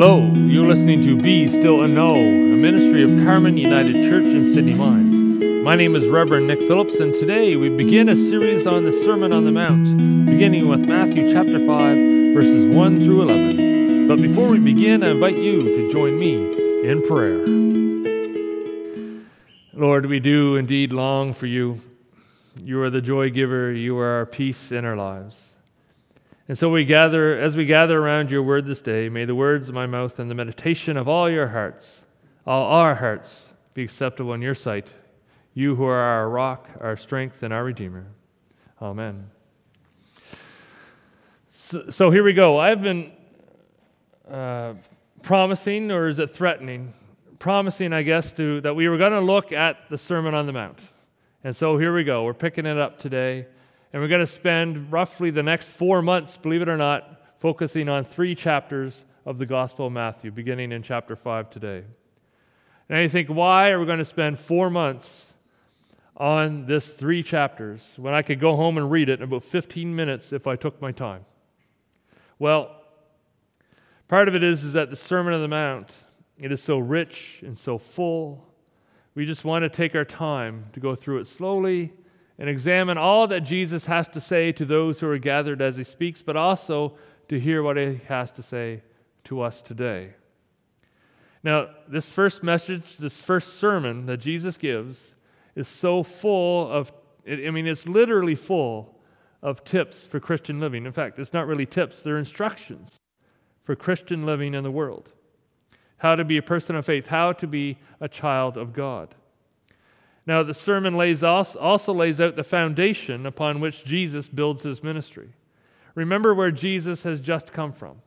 Hello, you're listening to Be Still and Know, a ministry of Carmen United Church in Sydney Mines. My name is Reverend Nick Phillips, and today we begin a series on the Sermon on the Mount, beginning with Matthew chapter 5, verses 1 through 11. But before we begin, I invite you to join me in prayer. Lord, we do indeed long for you. You are the joy giver, you are our peace in our lives. And so we gather, as we gather around your word this day, may the words of my mouth and the meditation of all your hearts, all our hearts, be acceptable in your sight. You who are our rock, our strength, and our Redeemer. Amen. So, so here we go. I've been uh, promising, or is it threatening? Promising, I guess, to, that we were going to look at the Sermon on the Mount. And so here we go. We're picking it up today. And we're going to spend roughly the next four months, believe it or not, focusing on three chapters of the Gospel of Matthew, beginning in chapter 5 today. And you think, why are we going to spend four months on this three chapters when I could go home and read it in about 15 minutes if I took my time? Well, part of it is, is that the Sermon on the Mount, it is so rich and so full. We just want to take our time to go through it slowly and examine all that Jesus has to say to those who are gathered as he speaks, but also to hear what he has to say to us today. Now, this first message, this first sermon that Jesus gives, is so full of, I mean, it's literally full of tips for Christian living. In fact, it's not really tips, they're instructions for Christian living in the world. How to be a person of faith, how to be a child of God. Now, the sermon lays also lays out the foundation upon which Jesus builds his ministry. Remember where Jesus has just come from.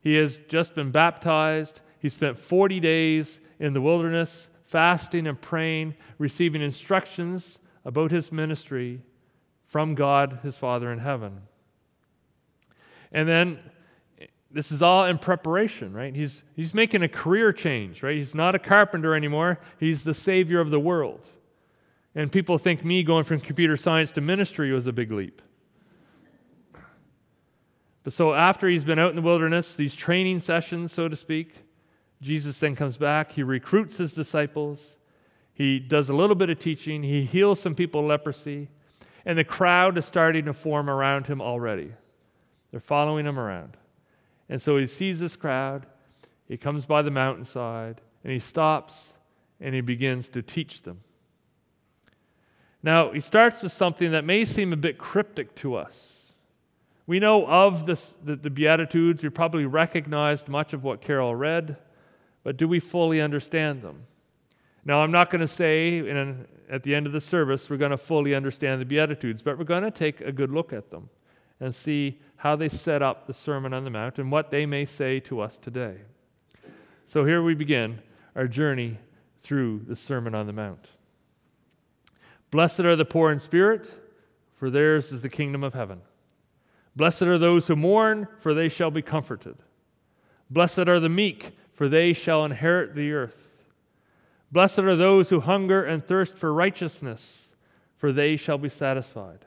He has just been baptized. He spent 40 days in the wilderness, fasting and praying, receiving instructions about his ministry from God, his Father in heaven. And then this is all in preparation, right? He's, he's making a career change, right? He's not a carpenter anymore, he's the Savior of the world. And people think me going from computer science to ministry was a big leap. But so after he's been out in the wilderness, these training sessions, so to speak, Jesus then comes back. He recruits his disciples. He does a little bit of teaching. He heals some people leprosy. And the crowd is starting to form around him already. They're following him around. And so he sees this crowd, he comes by the mountainside, and he stops and he begins to teach them. Now, he starts with something that may seem a bit cryptic to us. We know of this, the, the Beatitudes, we probably recognized much of what Carol read, but do we fully understand them? Now, I'm not going to say in, at the end of the service we're going to fully understand the Beatitudes, but we're going to take a good look at them and see how they set up the Sermon on the Mount and what they may say to us today. So here we begin our journey through the Sermon on the Mount. Blessed are the poor in spirit, for theirs is the kingdom of heaven. Blessed are those who mourn, for they shall be comforted. Blessed are the meek, for they shall inherit the earth. Blessed are those who hunger and thirst for righteousness, for they shall be satisfied.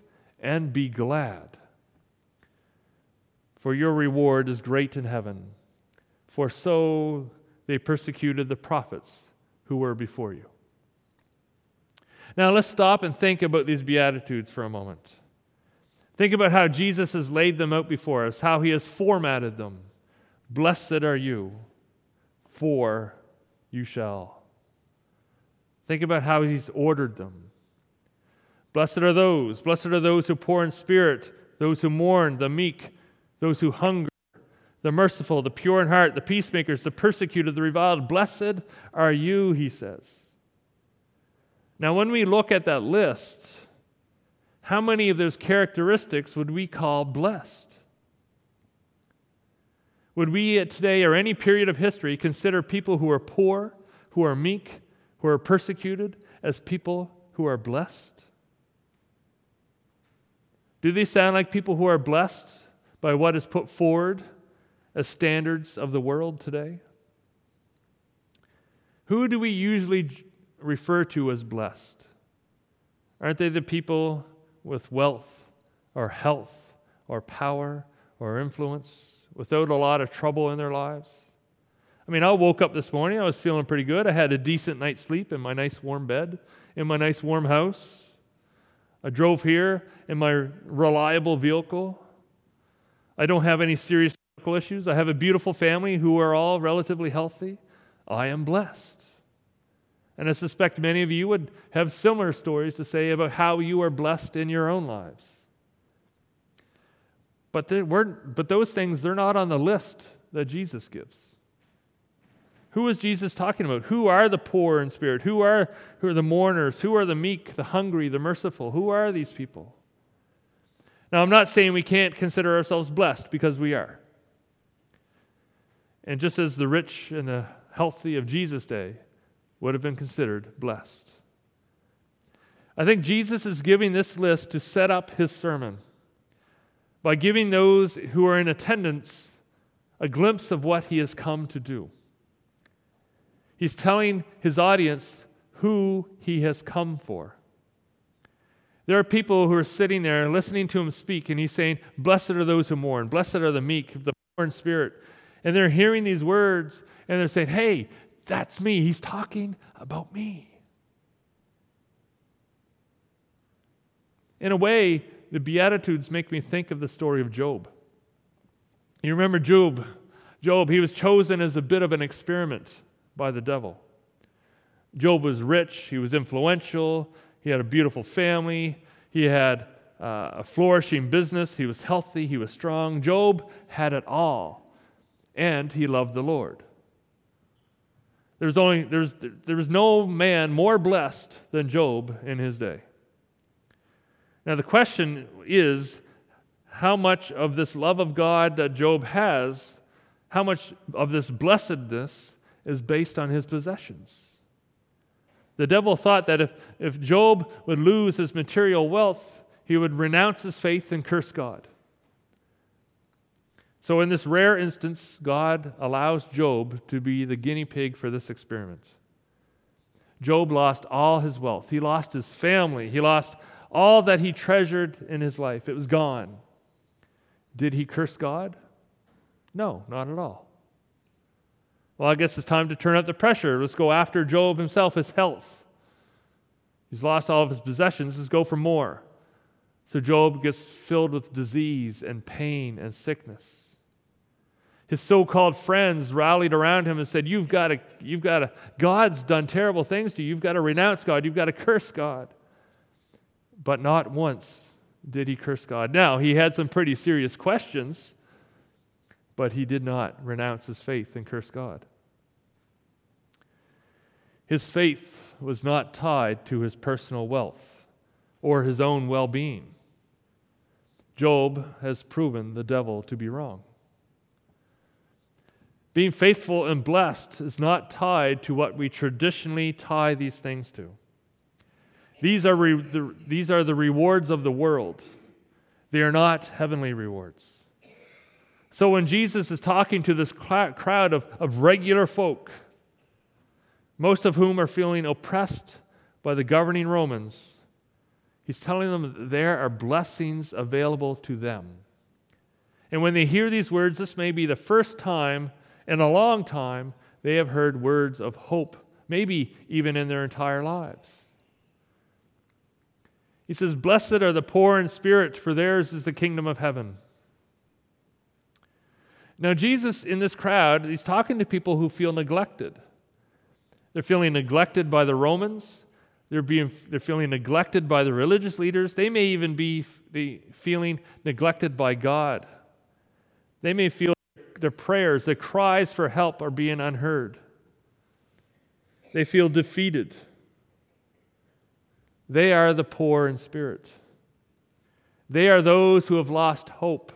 and be glad. For your reward is great in heaven, for so they persecuted the prophets who were before you. Now let's stop and think about these Beatitudes for a moment. Think about how Jesus has laid them out before us, how he has formatted them. Blessed are you, for you shall. Think about how he's ordered them. Blessed are those, blessed are those who poor in spirit, those who mourn, the meek, those who hunger, the merciful, the pure in heart, the peacemakers, the persecuted, the reviled. Blessed are you, he says. Now, when we look at that list, how many of those characteristics would we call blessed? Would we today or any period of history consider people who are poor, who are meek, who are persecuted as people who are blessed? Do these sound like people who are blessed by what is put forward as standards of the world today? Who do we usually refer to as blessed? Aren't they the people with wealth or health or power or influence without a lot of trouble in their lives? I mean, I woke up this morning, I was feeling pretty good. I had a decent night's sleep in my nice warm bed, in my nice warm house. I drove here in my reliable vehicle. I don't have any serious medical issues. I have a beautiful family who are all relatively healthy. I am blessed. And I suspect many of you would have similar stories to say about how you are blessed in your own lives. But, but those things, they're not on the list that Jesus gives. Who is Jesus talking about? Who are the poor in spirit? Who are, who are the mourners? Who are the meek, the hungry, the merciful? Who are these people? Now, I'm not saying we can't consider ourselves blessed because we are. And just as the rich and the healthy of Jesus' day would have been considered blessed. I think Jesus is giving this list to set up his sermon by giving those who are in attendance a glimpse of what he has come to do. He's telling his audience who he has come for. There are people who are sitting there listening to him speak, and he's saying, Blessed are those who mourn, blessed are the meek, the poor in spirit. And they're hearing these words, and they're saying, Hey, that's me. He's talking about me. In a way, the Beatitudes make me think of the story of Job. You remember Job? Job, he was chosen as a bit of an experiment by the devil. Job was rich, he was influential, he had a beautiful family, he had uh, a flourishing business, he was healthy, he was strong. Job had it all, and he loved the Lord. There's only there's there was no man more blessed than Job in his day. Now the question is how much of this love of God that Job has, how much of this blessedness is based on his possessions. The devil thought that if, if Job would lose his material wealth, he would renounce his faith and curse God. So, in this rare instance, God allows Job to be the guinea pig for this experiment. Job lost all his wealth, he lost his family, he lost all that he treasured in his life. It was gone. Did he curse God? No, not at all. Well, I guess it's time to turn up the pressure. Let's go after Job himself, his health. He's lost all of his possessions. Let's go for more. So Job gets filled with disease and pain and sickness. His so called friends rallied around him and said, You've got to, you've got to, God's done terrible things to you. You've got to renounce God. You've got to curse God. But not once did he curse God. Now, he had some pretty serious questions, but he did not renounce his faith and curse God. His faith was not tied to his personal wealth or his own well being. Job has proven the devil to be wrong. Being faithful and blessed is not tied to what we traditionally tie these things to. These are, re- the, these are the rewards of the world, they are not heavenly rewards. So when Jesus is talking to this crowd of, of regular folk, most of whom are feeling oppressed by the governing Romans, he's telling them that there are blessings available to them. And when they hear these words, this may be the first time in a long time they have heard words of hope, maybe even in their entire lives. He says, Blessed are the poor in spirit, for theirs is the kingdom of heaven. Now, Jesus in this crowd, he's talking to people who feel neglected. They're feeling neglected by the Romans. They're, being, they're feeling neglected by the religious leaders. They may even be, be feeling neglected by God. They may feel their prayers, their cries for help are being unheard. They feel defeated. They are the poor in spirit. They are those who have lost hope.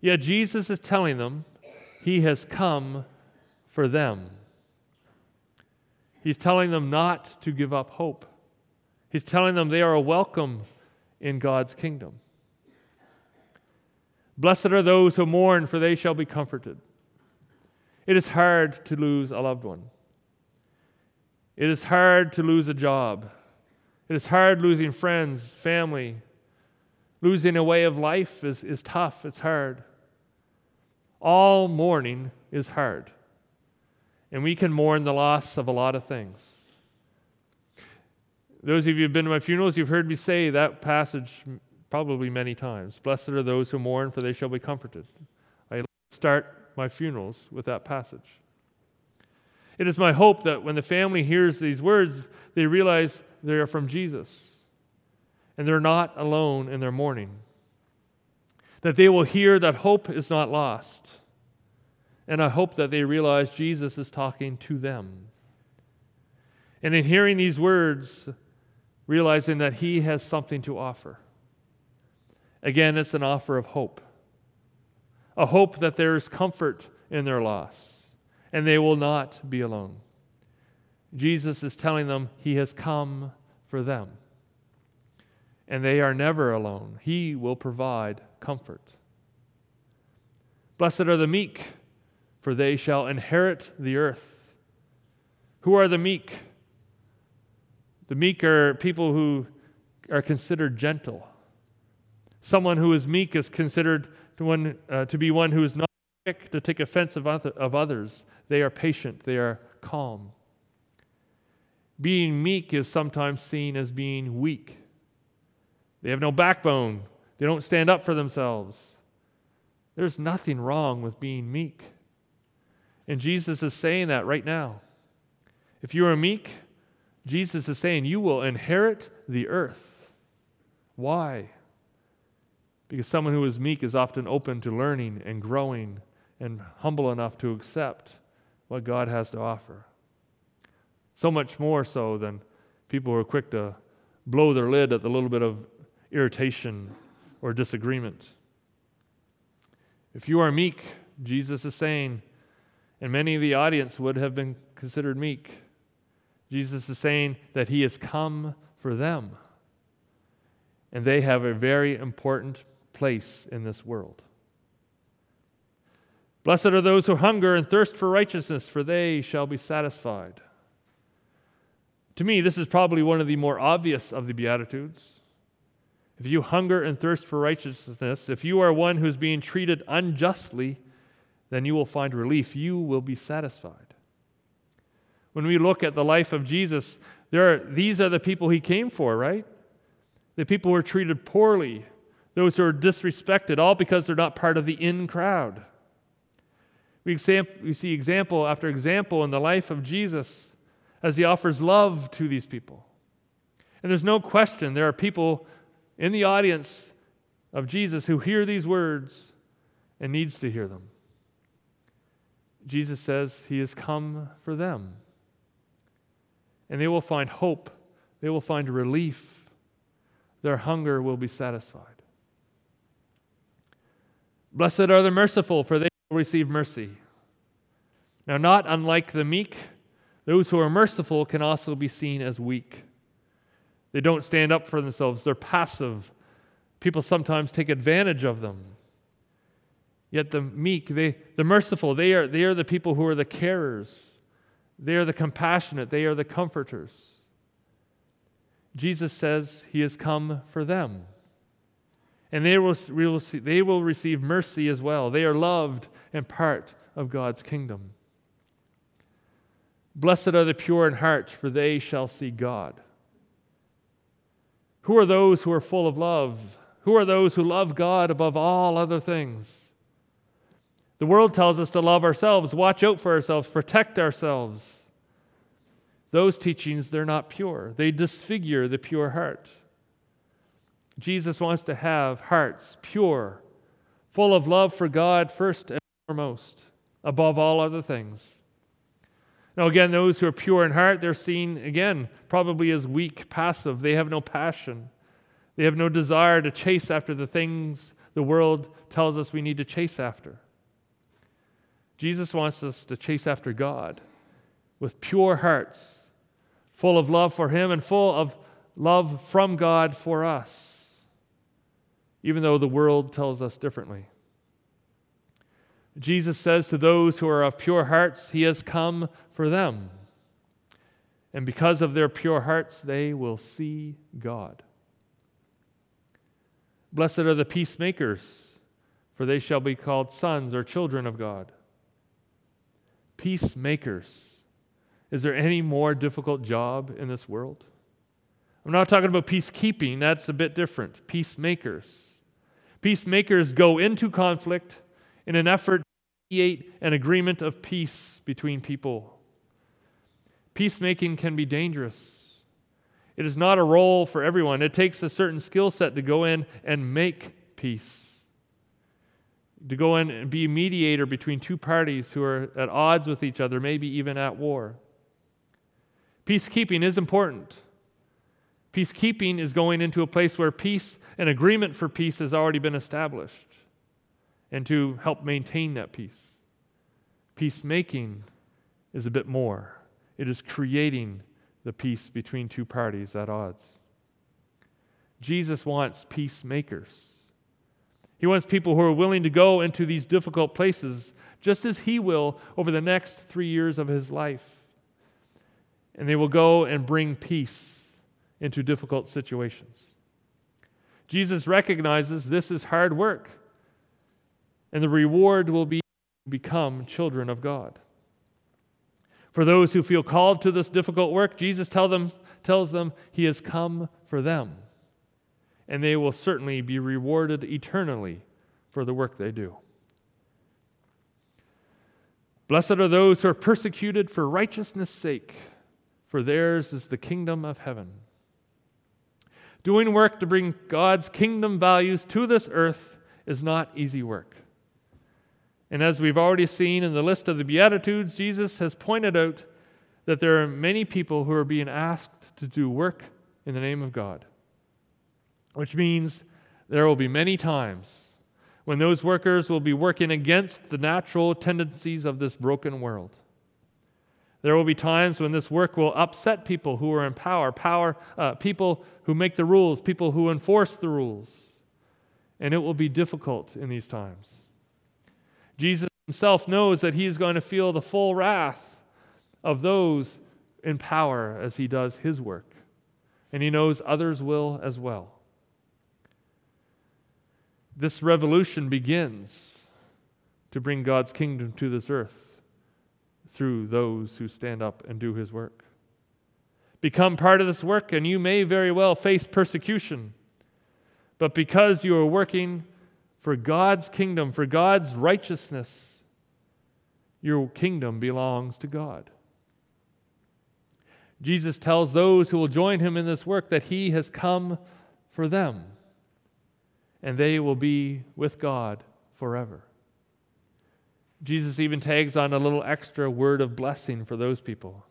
Yet Jesus is telling them he has come for them. He's telling them not to give up hope. He's telling them they are welcome in God's kingdom. Blessed are those who mourn, for they shall be comforted. It is hard to lose a loved one. It is hard to lose a job. It is hard losing friends, family. Losing a way of life is, is tough, it's hard. All mourning is hard. And we can mourn the loss of a lot of things. Those of you who've been to my funerals, you've heard me say that passage probably many times. Blessed are those who mourn, for they shall be comforted. I start my funerals with that passage. It is my hope that when the family hears these words, they realize they are from Jesus and they're not alone in their mourning. That they will hear that hope is not lost. And I hope that they realize Jesus is talking to them. And in hearing these words, realizing that He has something to offer. Again, it's an offer of hope a hope that there is comfort in their loss and they will not be alone. Jesus is telling them He has come for them and they are never alone. He will provide comfort. Blessed are the meek, for they shall inherit the earth. Who are the meek? The meek are people who are considered gentle. Someone who is meek is considered to, one, uh, to be one who is not quick to take offense of, other, of others. They are patient, they are calm. Being meek is sometimes seen as being weak. They have no backbone, they don't stand up for themselves. There's nothing wrong with being meek. And Jesus is saying that right now. If you are meek, Jesus is saying you will inherit the earth. Why? Because someone who is meek is often open to learning and growing and humble enough to accept what God has to offer. So much more so than people who are quick to blow their lid at the little bit of irritation or disagreement. If you are meek, Jesus is saying, and many of the audience would have been considered meek, Jesus is saying that he has come for them. And they have a very important place in this world. Blessed are those who hunger and thirst for righteousness, for they shall be satisfied. To me, this is probably one of the more obvious of the Beatitudes. If you hunger and thirst for righteousness, if you are one who's being treated unjustly, then you will find relief. You will be satisfied. When we look at the life of Jesus, there are, these are the people he came for, right? The people who are treated poorly, those who are disrespected, all because they're not part of the in crowd. We, we see example after example in the life of Jesus as he offers love to these people. And there's no question there are people in the audience of Jesus who hear these words and needs to hear them. Jesus says he has come for them. And they will find hope, they will find relief, their hunger will be satisfied. Blessed are the merciful, for they will receive mercy. Now, not unlike the meek, those who are merciful can also be seen as weak. They don't stand up for themselves, they're passive. People sometimes take advantage of them. Yet the meek, they, the merciful, they are, they are the people who are the carers. They are the compassionate. They are the comforters. Jesus says he has come for them. And they will, will see, they will receive mercy as well. They are loved and part of God's kingdom. Blessed are the pure in heart, for they shall see God. Who are those who are full of love? Who are those who love God above all other things? The world tells us to love ourselves, watch out for ourselves, protect ourselves. Those teachings, they're not pure. They disfigure the pure heart. Jesus wants to have hearts pure, full of love for God first and foremost, above all other things. Now, again, those who are pure in heart, they're seen, again, probably as weak, passive. They have no passion. They have no desire to chase after the things the world tells us we need to chase after. Jesus wants us to chase after God with pure hearts, full of love for Him and full of love from God for us, even though the world tells us differently. Jesus says to those who are of pure hearts, He has come for them. And because of their pure hearts, they will see God. Blessed are the peacemakers, for they shall be called sons or children of God. Peacemakers. Is there any more difficult job in this world? I'm not talking about peacekeeping, that's a bit different. Peacemakers. Peacemakers go into conflict in an effort to create an agreement of peace between people. Peacemaking can be dangerous. It is not a role for everyone. It takes a certain skill set to go in and make peace, to go in and be a mediator between two parties who are at odds with each other, maybe even at war. Peacekeeping is important. Peacekeeping is going into a place where peace and agreement for peace has already been established and to help maintain that peace. Peacemaking is a bit more, it is creating the peace between two parties at odds. Jesus wants peacemakers. He wants people who are willing to go into these difficult places, just as He will over the next three years of His life. And they will go and bring peace into difficult situations. Jesus recognizes this is hard work, and the reward will be become children of God. For those who feel called to this difficult work, Jesus tell them, tells them he has come for them, and they will certainly be rewarded eternally for the work they do. Blessed are those who are persecuted for righteousness' sake, for theirs is the kingdom of heaven. Doing work to bring God's kingdom values to this earth is not easy work. And as we've already seen in the list of the Beatitudes, Jesus has pointed out that there are many people who are being asked to do work in the name of God, which means there will be many times when those workers will be working against the natural tendencies of this broken world. There will be times when this work will upset people who are in power, power uh, people who make the rules, people who enforce the rules. And it will be difficult in these times. Jesus himself knows that he is going to feel the full wrath of those in power as he does his work. And he knows others will as well. This revolution begins to bring God's kingdom to this earth through those who stand up and do his work. Become part of this work, and you may very well face persecution. But because you are working for God's kingdom, for God's righteousness, your kingdom belongs to God. Jesus tells those who will join him in this work that he has come for them, and they will be with God forever. Jesus even tags on a little extra word of blessing for those people.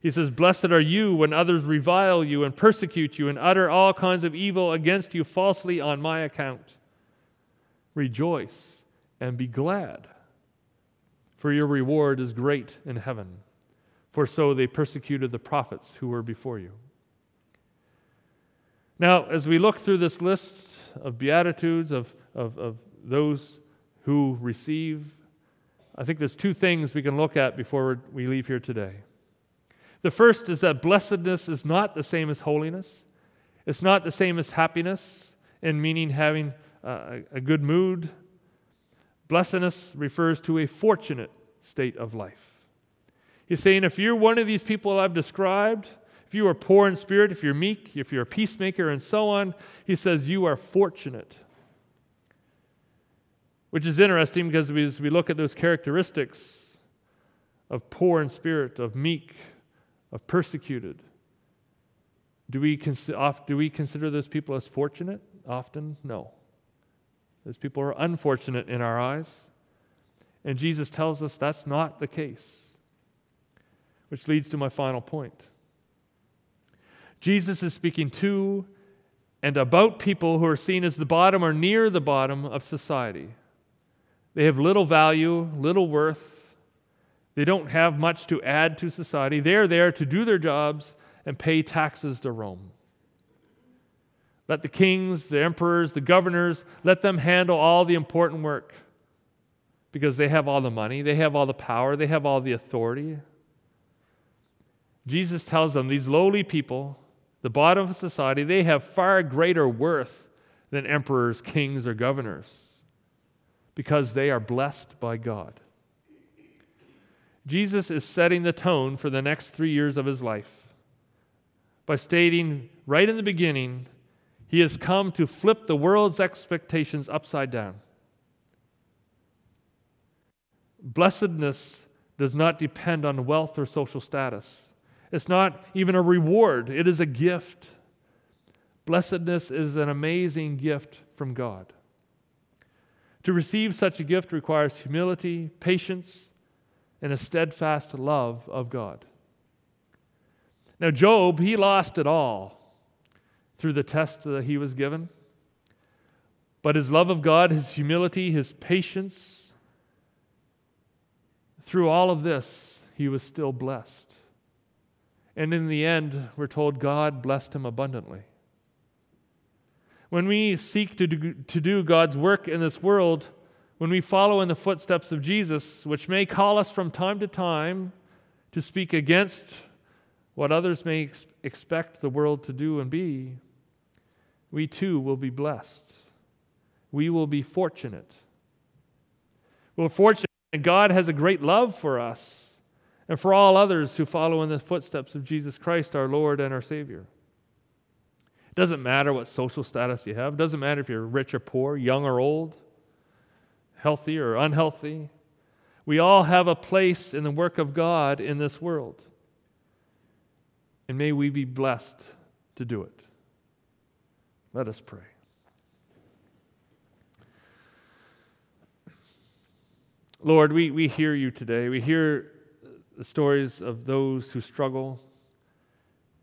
He says, Blessed are you when others revile you and persecute you and utter all kinds of evil against you falsely on my account. Rejoice and be glad, for your reward is great in heaven. For so they persecuted the prophets who were before you. Now, as we look through this list of Beatitudes, of, of, of those who receive I think there's two things we can look at before we leave here today. The first is that blessedness is not the same as holiness, it's not the same as happiness, in meaning having a, a good mood. Blessedness refers to a fortunate state of life. He's saying if you're one of these people I've described, if you are poor in spirit, if you're meek, if you're a peacemaker, and so on, he says you are fortunate. Which is interesting because as we look at those characteristics of poor in spirit, of meek, of persecuted, do we, do we consider those people as fortunate? Often, no. Those people are unfortunate in our eyes. And Jesus tells us that's not the case. Which leads to my final point. Jesus is speaking to and about people who are seen as the bottom or near the bottom of society. They have little value, little worth. They don't have much to add to society. They're there to do their jobs and pay taxes to Rome. Let the kings, the emperors, the governors, let them handle all the important work because they have all the money, they have all the power, they have all the authority. Jesus tells them these lowly people, the bottom of society, they have far greater worth than emperors, kings, or governors because they are blessed by God. Jesus is setting the tone for the next three years of his life by stating right in the beginning, he has come to flip the world's expectations upside down. Blessedness does not depend on wealth or social status. It's not even a reward, it is a gift. Blessedness is an amazing gift from God. To receive such a gift requires humility, patience, and a steadfast love of God. Now, Job, he lost it all through the test that he was given. But his love of God, his humility, his patience, through all of this, he was still blessed. And in the end, we're told God blessed him abundantly. When we seek to do, to do God's work in this world, when we follow in the footsteps of Jesus, which may call us from time to time to speak against what others may ex- expect the world to do and be, we too will be blessed. We will be fortunate. We're fortunate that God has a great love for us and for all others who follow in the footsteps of Jesus Christ, our Lord and our Savior. It doesn't matter what social status you have, it doesn't matter if you're rich or poor, young or old, healthy or unhealthy. We all have a place in the work of God in this world. And may we be blessed to do it. Let us pray. Lord, we, we hear you today. We hear the stories of those who struggle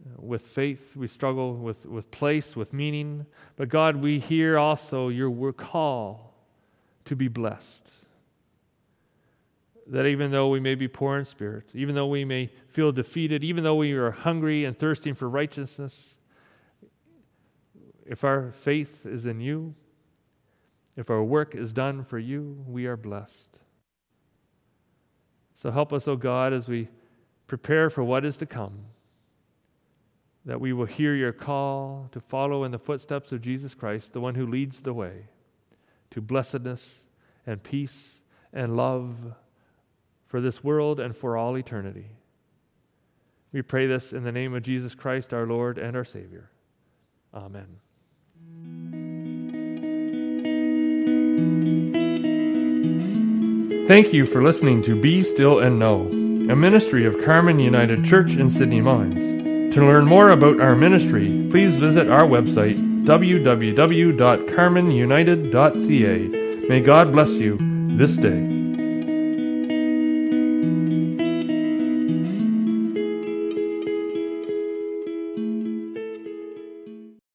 uh, with faith, we struggle with, with place, with meaning. But God, we hear also your call to be blessed. That even though we may be poor in spirit, even though we may feel defeated, even though we are hungry and thirsting for righteousness, if our faith is in you, if our work is done for you, we are blessed. So help us, O oh God, as we prepare for what is to come, that we will hear your call to follow in the footsteps of Jesus Christ, the one who leads the way to blessedness and peace and love for this world and for all eternity. We pray this in the name of Jesus Christ, our Lord and our Savior. Amen. Thank you for listening to Be Still and Know, a ministry of Carmen United Church in Sydney Mines. To learn more about our ministry, please visit our website www.carmenunited.ca. May God bless you this day.